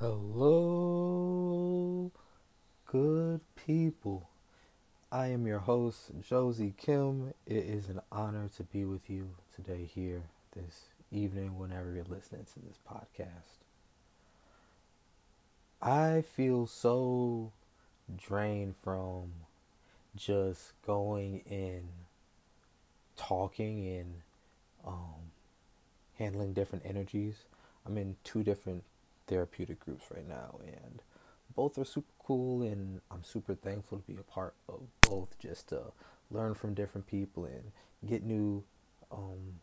Hello, good people. I am your host, Josie Kim. It is an honor to be with you today, here, this evening, whenever you're listening to this podcast. I feel so drained from just going and talking and um, handling different energies. I'm in two different therapeutic groups right now, and both are super cool, and I'm super thankful to be a part of both, just to learn from different people and get new um,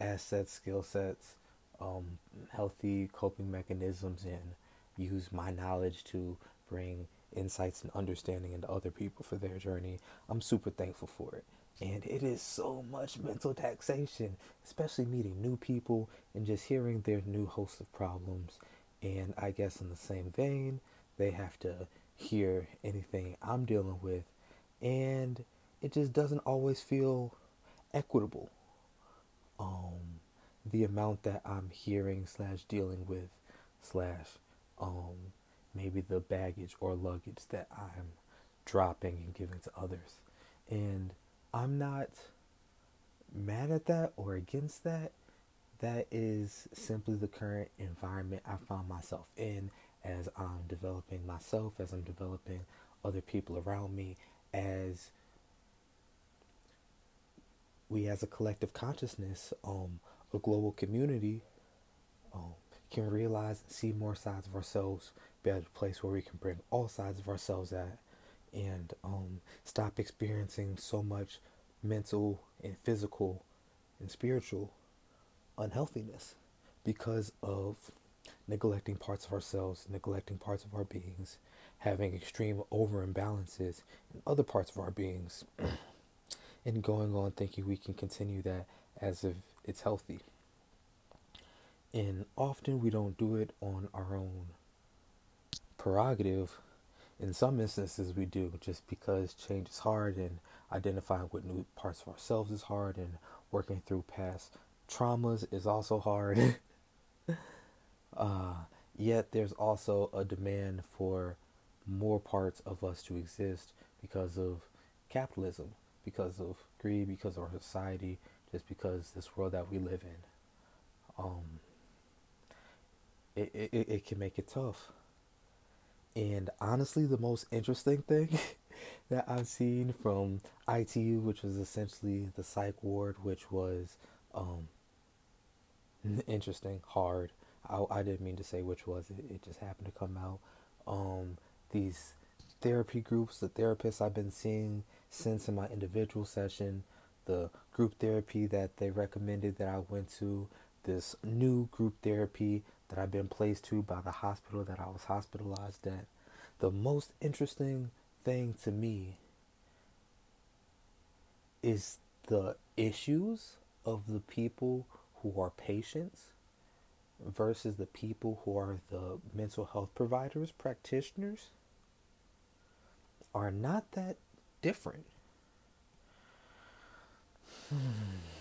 assets, skill sets, um, healthy coping mechanisms, and use my knowledge to bring insights and understanding into other people for their journey. I'm super thankful for it. And it is so much mental taxation, especially meeting new people and just hearing their new host of problems. And I guess in the same vein, they have to hear anything I'm dealing with. And it just doesn't always feel equitable. Um, the amount that I'm hearing slash dealing with slash um, maybe the baggage or luggage that I'm dropping and giving to others. And I'm not mad at that or against that. That is simply the current environment I find myself in as I'm developing myself, as I'm developing other people around me, as we as a collective consciousness, um, a global community, um, can realize and see more sides of ourselves, be at a place where we can bring all sides of ourselves at and um, stop experiencing so much mental and physical and spiritual unhealthiness because of neglecting parts of ourselves, neglecting parts of our beings, having extreme over imbalances in other parts of our beings, and going on thinking we can continue that as if it's healthy. And often we don't do it on our own prerogative in some instances, we do just because change is hard and identifying with new parts of ourselves is hard and working through past traumas is also hard. uh, yet, there's also a demand for more parts of us to exist because of capitalism, because of greed, because of our society, just because this world that we live in. Um, it, it, it can make it tough. And honestly, the most interesting thing that I've seen from ITU, which was essentially the psych ward, which was um, interesting, hard. I, I, didn't mean to say which was it. It just happened to come out. Um, these therapy groups, the therapists I've been seeing since in my individual session, the group therapy that they recommended that I went to, this new group therapy that I've been placed to by the hospital that I was hospitalized at. The most interesting thing to me is the issues of the people who are patients versus the people who are the mental health providers, practitioners, are not that different. Hmm.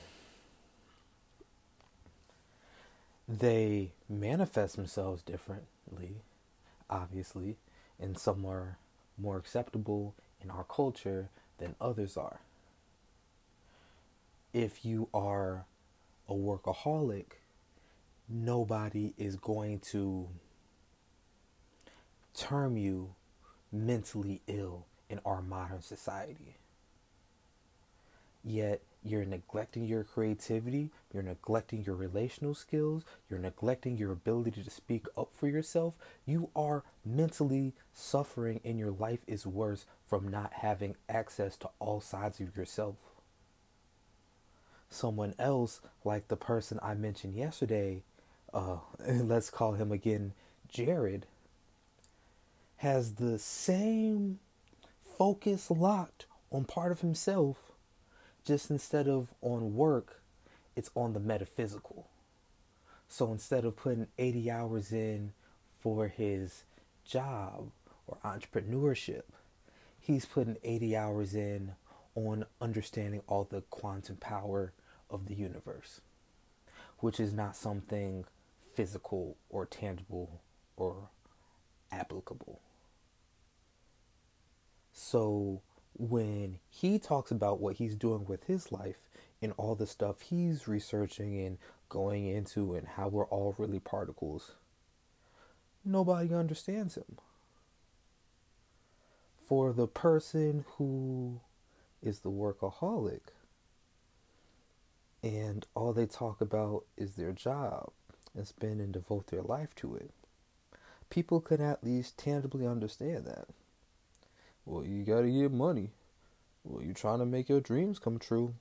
They manifest themselves differently, obviously, and some are more acceptable in our culture than others are. If you are a workaholic, nobody is going to term you mentally ill in our modern society. Yet, you're neglecting your creativity, you're neglecting your relational skills, you're neglecting your ability to speak up for yourself. You are mentally suffering, and your life is worse from not having access to all sides of yourself. Someone else, like the person I mentioned yesterday, uh, let's call him again Jared, has the same focus locked on part of himself just instead of on work, it's on the metaphysical. So instead of putting 80 hours in for his job or entrepreneurship, he's putting 80 hours in on understanding all the quantum power of the universe, which is not something physical or tangible or applicable. So when he talks about what he's doing with his life and all the stuff he's researching and going into and how we're all really particles, nobody understands him. For the person who is the workaholic and all they talk about is their job and spend and devote their life to it, people can at least tangibly understand that. Well, you gotta get money. Well, you're trying to make your dreams come true.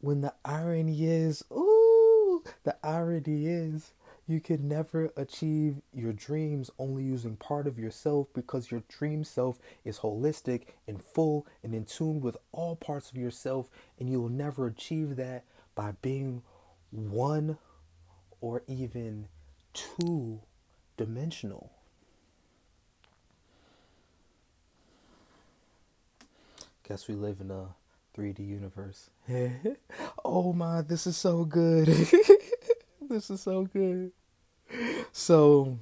When the irony is, ooh, the irony is, you can never achieve your dreams only using part of yourself because your dream self is holistic and full and in tune with all parts of yourself, and you will never achieve that by being one or even two dimensional. Guess we live in a 3D universe. oh my, this is so good. this is so good. So,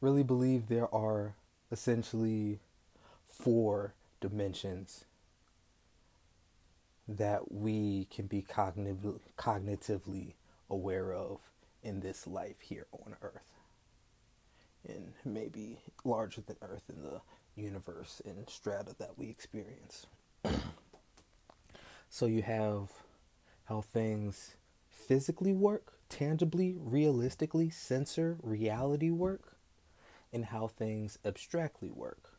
really believe there are essentially four dimensions that we can be cognitiv- cognitively aware of in this life here on Earth. And maybe larger than Earth in the universe and strata that we experience. so you have how things physically work, tangibly, realistically, sensor, reality work, and how things abstractly work.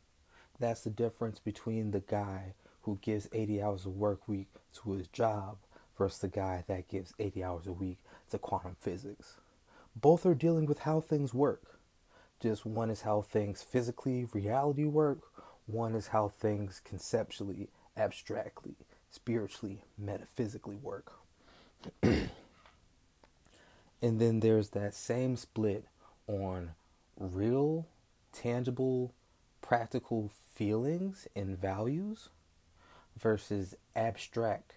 That's the difference between the guy who gives 80 hours of work week to his job versus the guy that gives 80 hours a week to quantum physics. Both are dealing with how things work. Just one is how things physically, reality work, one is how things conceptually, abstractly, spiritually, metaphysically work. and then there's that same split on real, tangible, practical feelings and values versus abstract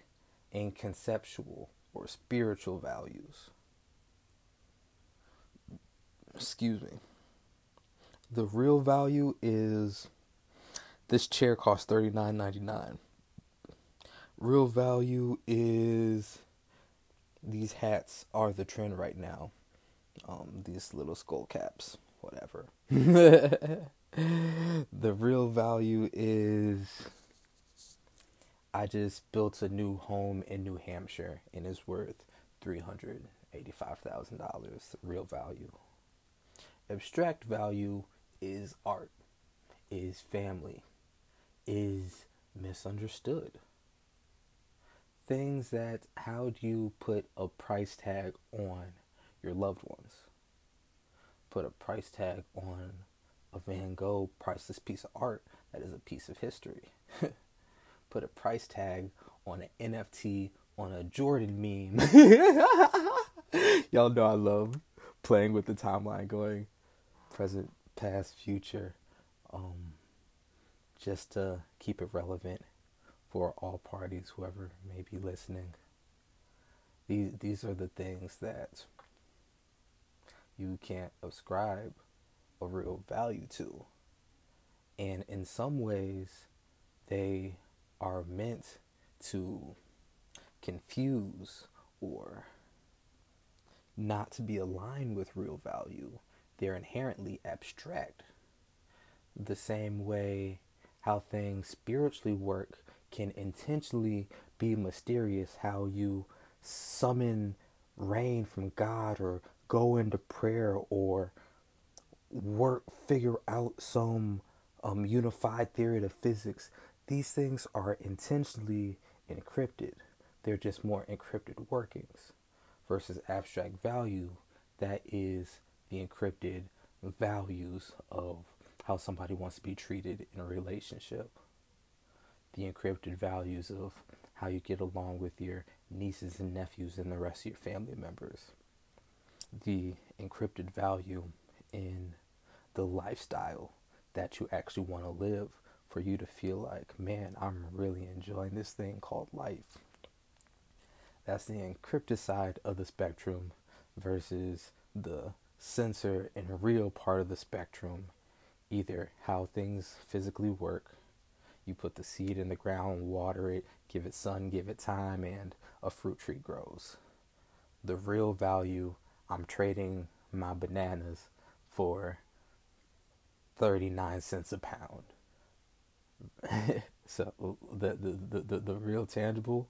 and conceptual or spiritual values. Excuse me. The real value is this chair costs thirty nine ninety nine. Real value is these hats are the trend right now. Um, these little skull caps, whatever. the real value is I just built a new home in New Hampshire and it's worth three hundred eighty-five thousand dollars. Real value. Abstract value is art, is family, is misunderstood. Things that how do you put a price tag on your loved ones? Put a price tag on a Van Gogh priceless piece of art that is a piece of history. put a price tag on an NFT on a Jordan meme. Y'all know I love playing with the timeline, going present, past, future, um, just to keep it relevant for all parties, whoever may be listening. These these are the things that you can't ascribe a real value to. And in some ways, they are meant to confuse or not to be aligned with real value. They're inherently abstract. The same way how things spiritually work can intentionally be mysterious, how you summon rain from God or go into prayer or work, figure out some um, unified theory of physics these things are intentionally encrypted. They're just more encrypted workings versus abstract value that is the encrypted values of how somebody wants to be treated in a relationship. The encrypted values of how you get along with your nieces and nephews and the rest of your family members. The encrypted value in the lifestyle that you actually want to live for you to feel like, man, I'm really enjoying this thing called life. That's the encrypted side of the spectrum versus the censor in a real part of the spectrum either how things physically work. You put the seed in the ground, water it, give it sun, give it time, and a fruit tree grows. The real value, I'm trading my bananas for 39 cents a pound. so the, the, the, the, the real tangible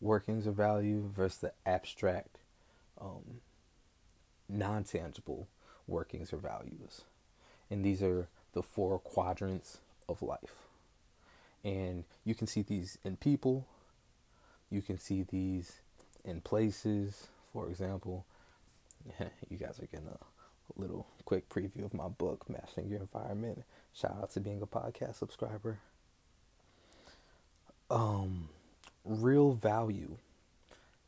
workings of value versus the abstract um, non-tangible workings or values. And these are the four quadrants of life. And you can see these in people. You can see these in places. For example you guys are getting a little quick preview of my book mastering your environment. Shout out to being a podcast subscriber. Um real value.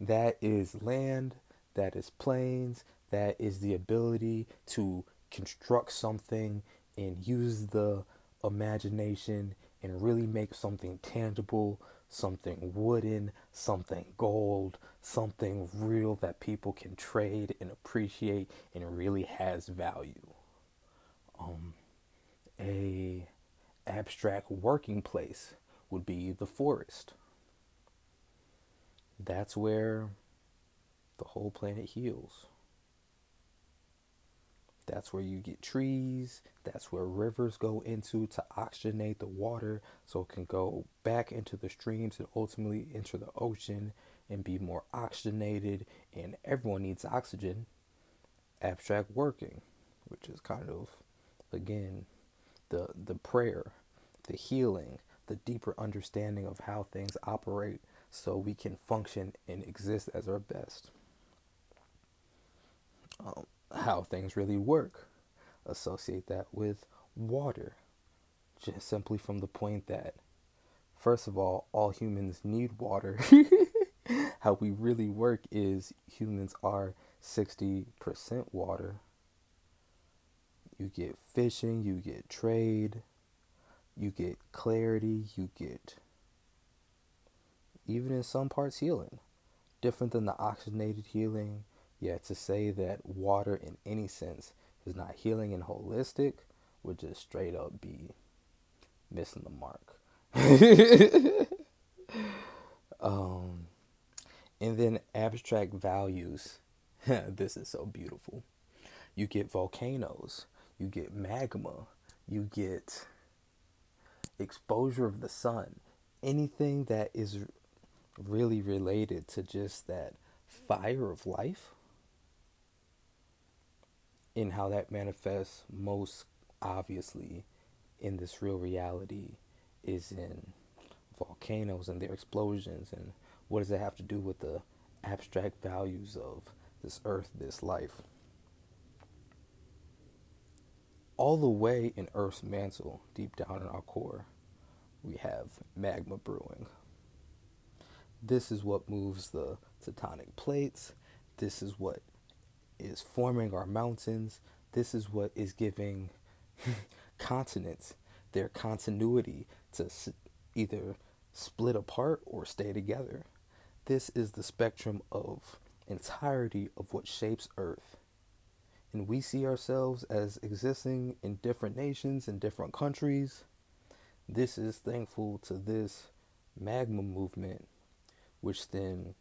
That is land that is planes that is the ability to construct something and use the imagination and really make something tangible, something wooden, something gold, something real that people can trade and appreciate and really has value. Um, a abstract working place would be the forest. That's where the whole planet heals. That's where you get trees. That's where rivers go into to oxygenate the water so it can go back into the streams and ultimately enter the ocean and be more oxygenated. And everyone needs oxygen. Abstract working, which is kind of, again, the, the prayer, the healing, the deeper understanding of how things operate so we can function and exist as our best. Um, how things really work. Associate that with water, just simply from the point that, first of all, all humans need water. how we really work is humans are 60% water. You get fishing, you get trade, you get clarity, you get even in some parts healing. Different than the oxygenated healing Yet to say that water in any sense is not healing and holistic would just straight up be missing the mark. um, and then abstract values. this is so beautiful. You get volcanoes, you get magma, you get exposure of the sun, anything that is really related to just that fire of life in how that manifests most obviously in this real reality is in volcanoes and their explosions and what does it have to do with the abstract values of this earth, this life. All the way in Earth's mantle, deep down in our core, we have magma brewing. This is what moves the tectonic plates. This is what is forming our mountains. This is what is giving continents their continuity to either split apart or stay together. This is the spectrum of entirety of what shapes Earth. And we see ourselves as existing in different nations and different countries. This is thankful to this magma movement, which then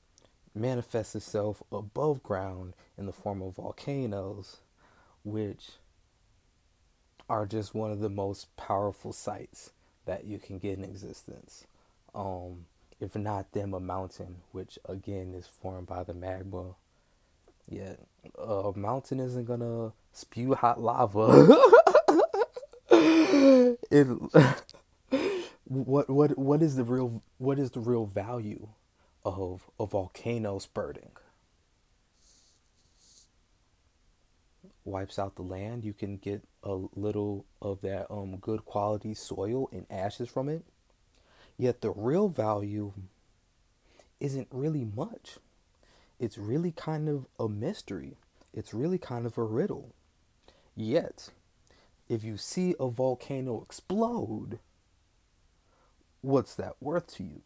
manifests itself above ground in the form of volcanoes, which are just one of the most powerful sights that you can get in existence. Um, if not them, a mountain, which again is formed by the magma. Yeah, a mountain isn't gonna spew hot lava. it, what what what is the real what is the real value of a volcano spurting. Wipes out the land. You can get a little of that um, good quality soil and ashes from it. Yet the real value isn't really much. It's really kind of a mystery. It's really kind of a riddle. Yet, if you see a volcano explode, what's that worth to you?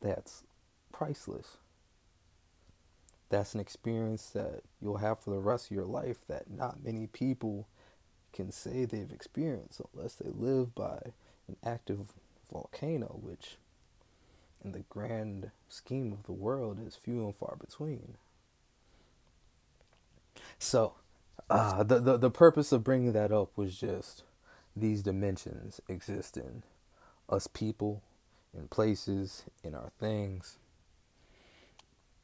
That's priceless. that's an experience that you'll have for the rest of your life that not many people can say they've experienced unless they live by an active volcano, which in the grand scheme of the world is few and far between. So, uh, the, the the purpose of bringing that up was just these dimensions exist in us people, in places, in our things.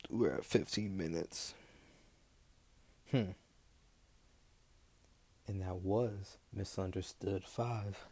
We're at 15 minutes. Hmm. And that was Misunderstood 5.